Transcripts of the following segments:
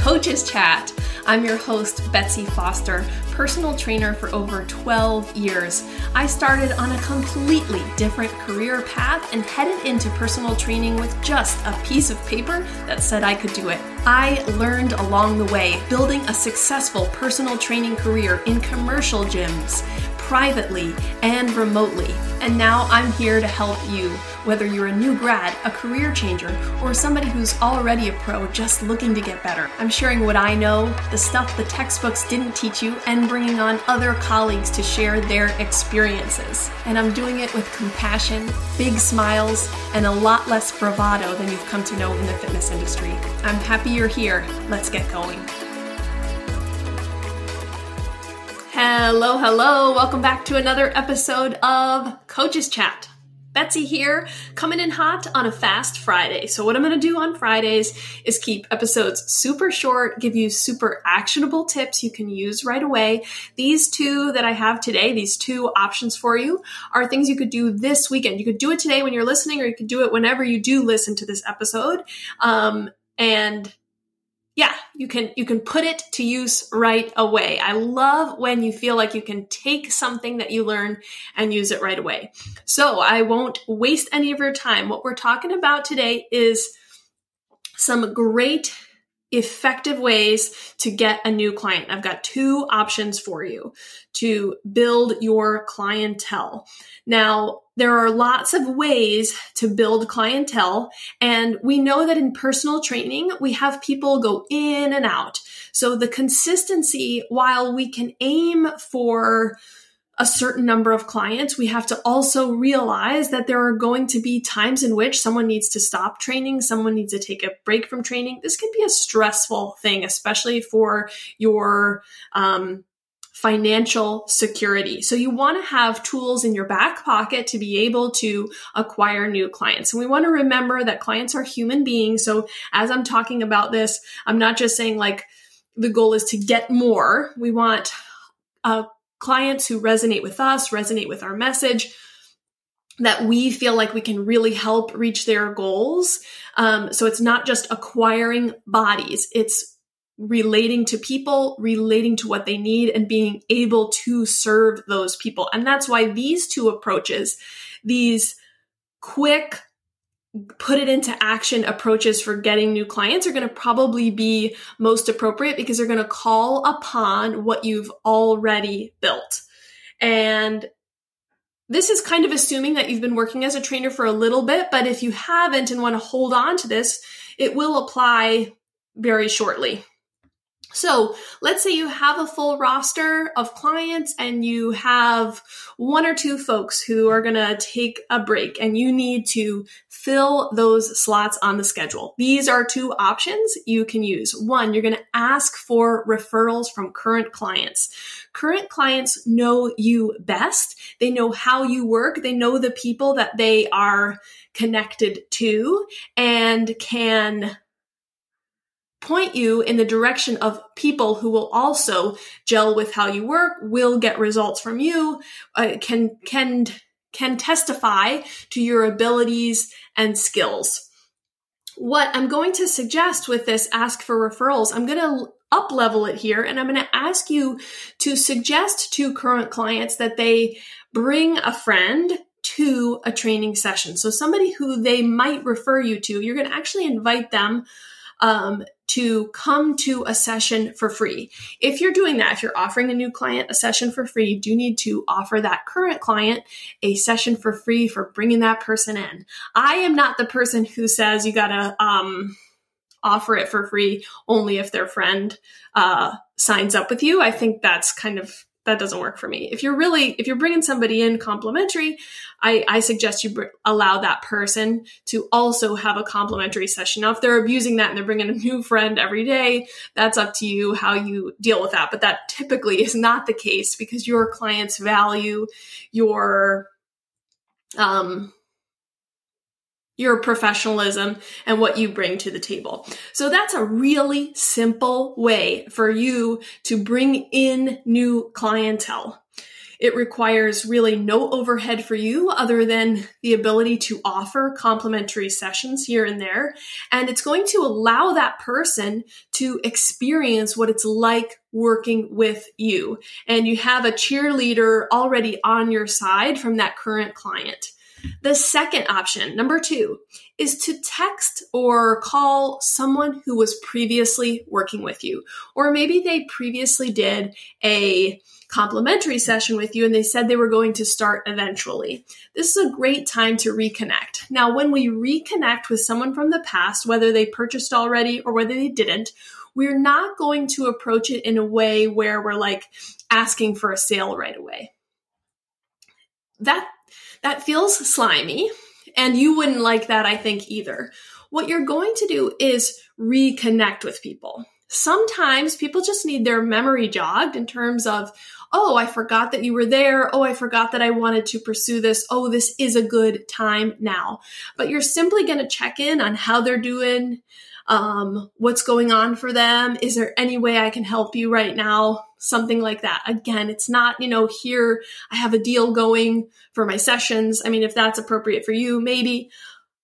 Coach's Chat. I'm your host, Betsy Foster, personal trainer for over 12 years. I started on a completely different career path and headed into personal training with just a piece of paper that said I could do it. I learned along the way building a successful personal training career in commercial gyms privately and remotely. And now I'm here to help you, whether you're a new grad, a career changer, or somebody who's already a pro just looking to get better. I'm sharing what I know, the stuff the textbooks didn't teach you, and bringing on other colleagues to share their experiences. And I'm doing it with compassion, big smiles, and a lot less bravado than you've come to know in the fitness industry. I'm happy you're here. Let's get going. Hello, hello. Welcome back to another episode of Coach's Chat. Betsy here, coming in hot on a fast Friday. So, what I'm going to do on Fridays is keep episodes super short, give you super actionable tips you can use right away. These two that I have today, these two options for you, are things you could do this weekend. You could do it today when you're listening, or you could do it whenever you do listen to this episode. Um, and yeah, you can you can put it to use right away. I love when you feel like you can take something that you learn and use it right away. So, I won't waste any of your time. What we're talking about today is some great effective ways to get a new client. I've got two options for you to build your clientele. Now, there are lots of ways to build clientele, and we know that in personal training, we have people go in and out. So the consistency, while we can aim for a certain number of clients, we have to also realize that there are going to be times in which someone needs to stop training, someone needs to take a break from training. This can be a stressful thing, especially for your um, financial security. So you want to have tools in your back pocket to be able to acquire new clients. And we want to remember that clients are human beings. So as I'm talking about this, I'm not just saying like the goal is to get more. We want uh, clients who resonate with us, resonate with our message, that we feel like we can really help reach their goals. Um, so it's not just acquiring bodies, it's relating to people, relating to what they need, and being able to serve those people. And that's why these two approaches, these quick, put it into action approaches for getting new clients are going to probably be most appropriate because they're going to call upon what you've already built. And this is kind of assuming that you've been working as a trainer for a little bit, but if you haven't and want to hold on to this, it will apply very shortly. So let's say you have a full roster of clients and you have one or two folks who are going to take a break and you need to fill those slots on the schedule. These are two options you can use. One, you're going to ask for referrals from current clients. Current clients know you best. They know how you work. They know the people that they are connected to and can point you in the direction of people who will also gel with how you work, will get results from you, uh, can can can testify to your abilities and skills. What I'm going to suggest with this ask for referrals, I'm going to up level it here and I'm going to ask you to suggest to current clients that they bring a friend to a training session. So somebody who they might refer you to, you're going to actually invite them um, to come to a session for free. If you're doing that, if you're offering a new client a session for free, you do need to offer that current client a session for free for bringing that person in. I am not the person who says you gotta, um, offer it for free only if their friend uh, signs up with you. I think that's kind of that doesn't work for me. If you're really, if you're bringing somebody in complimentary, I, I suggest you br- allow that person to also have a complimentary session. Now, if they're abusing that and they're bringing a new friend every day, that's up to you how you deal with that. But that typically is not the case because your clients value your, um, your professionalism and what you bring to the table. So that's a really simple way for you to bring in new clientele. It requires really no overhead for you other than the ability to offer complimentary sessions here and there. And it's going to allow that person to experience what it's like working with you. And you have a cheerleader already on your side from that current client. The second option, number two, is to text or call someone who was previously working with you. Or maybe they previously did a complimentary session with you and they said they were going to start eventually. This is a great time to reconnect. Now, when we reconnect with someone from the past, whether they purchased already or whether they didn't, we're not going to approach it in a way where we're like asking for a sale right away. That that feels slimy, and you wouldn't like that, I think, either. What you're going to do is reconnect with people. Sometimes people just need their memory jogged in terms of, oh, I forgot that you were there. Oh, I forgot that I wanted to pursue this. Oh, this is a good time now. But you're simply going to check in on how they're doing, um, what's going on for them. Is there any way I can help you right now? Something like that. Again, it's not, you know, here I have a deal going for my sessions. I mean, if that's appropriate for you, maybe,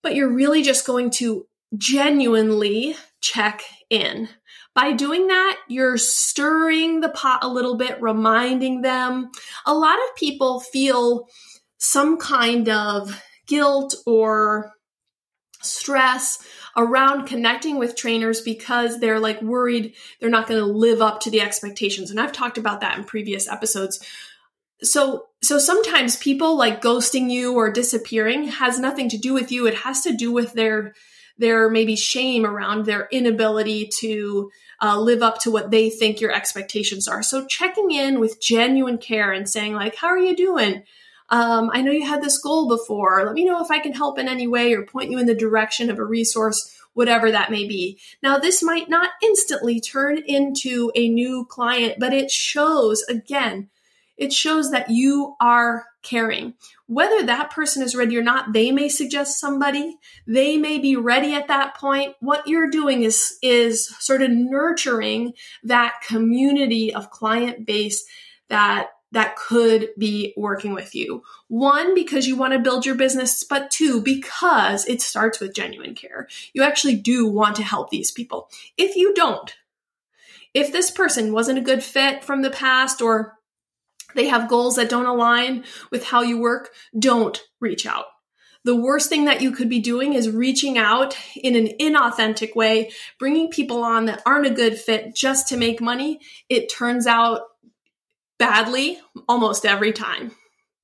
but you're really just going to genuinely check in. By doing that, you're stirring the pot a little bit, reminding them. A lot of people feel some kind of guilt or stress around connecting with trainers because they're like worried they're not going to live up to the expectations. And I've talked about that in previous episodes. So, so sometimes people like ghosting you or disappearing has nothing to do with you. It has to do with their, their maybe shame around their inability to uh, live up to what they think your expectations are. So checking in with genuine care and saying like, how are you doing? Um, I know you had this goal before. Let me know if I can help in any way or point you in the direction of a resource, whatever that may be. Now, this might not instantly turn into a new client, but it shows, again, it shows that you are caring. Whether that person is ready or not, they may suggest somebody. They may be ready at that point. What you're doing is, is sort of nurturing that community of client base that that could be working with you. One, because you want to build your business, but two, because it starts with genuine care. You actually do want to help these people. If you don't, if this person wasn't a good fit from the past or they have goals that don't align with how you work, don't reach out. The worst thing that you could be doing is reaching out in an inauthentic way, bringing people on that aren't a good fit just to make money. It turns out badly almost every time.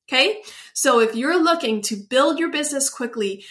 Okay. So if you're looking to build your business quickly,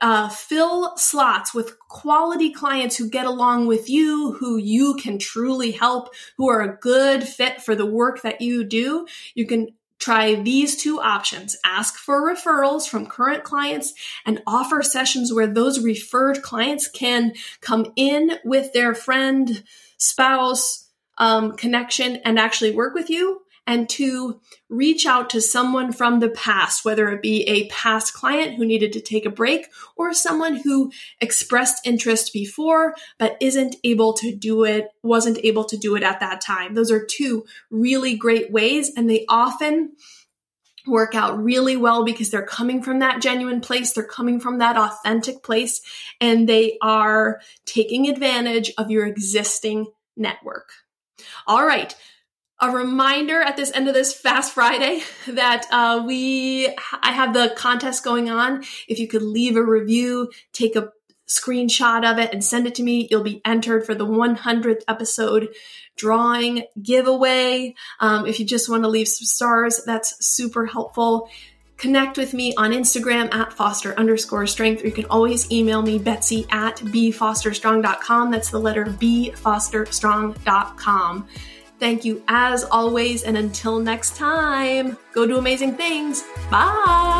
uh, fill slots with quality clients who get along with you, who you can truly help, who are a good fit for the work that you do, you can try these two options. Ask for referrals from current clients and offer sessions where those referred clients can come in with their friend, spouse, um, connection and actually work with you and to reach out to someone from the past, whether it be a past client who needed to take a break or someone who expressed interest before but isn't able to do it, wasn't able to do it at that time. Those are two really great ways, and they often work out really well because they're coming from that genuine place. They're coming from that authentic place and they are taking advantage of your existing network. All right a reminder at this end of this fast friday that uh, we i have the contest going on. If you could leave a review take a screenshot of it and send it to me you'll be entered for the 100th episode drawing giveaway. Um, if you just want to leave some stars that's super helpful. Connect with me on instagram at foster underscore strength or you can always email me betsy at bfosterstrong.com that's the letter b fosterstrong.com Thank you as always, and until next time, go do amazing things. Bye.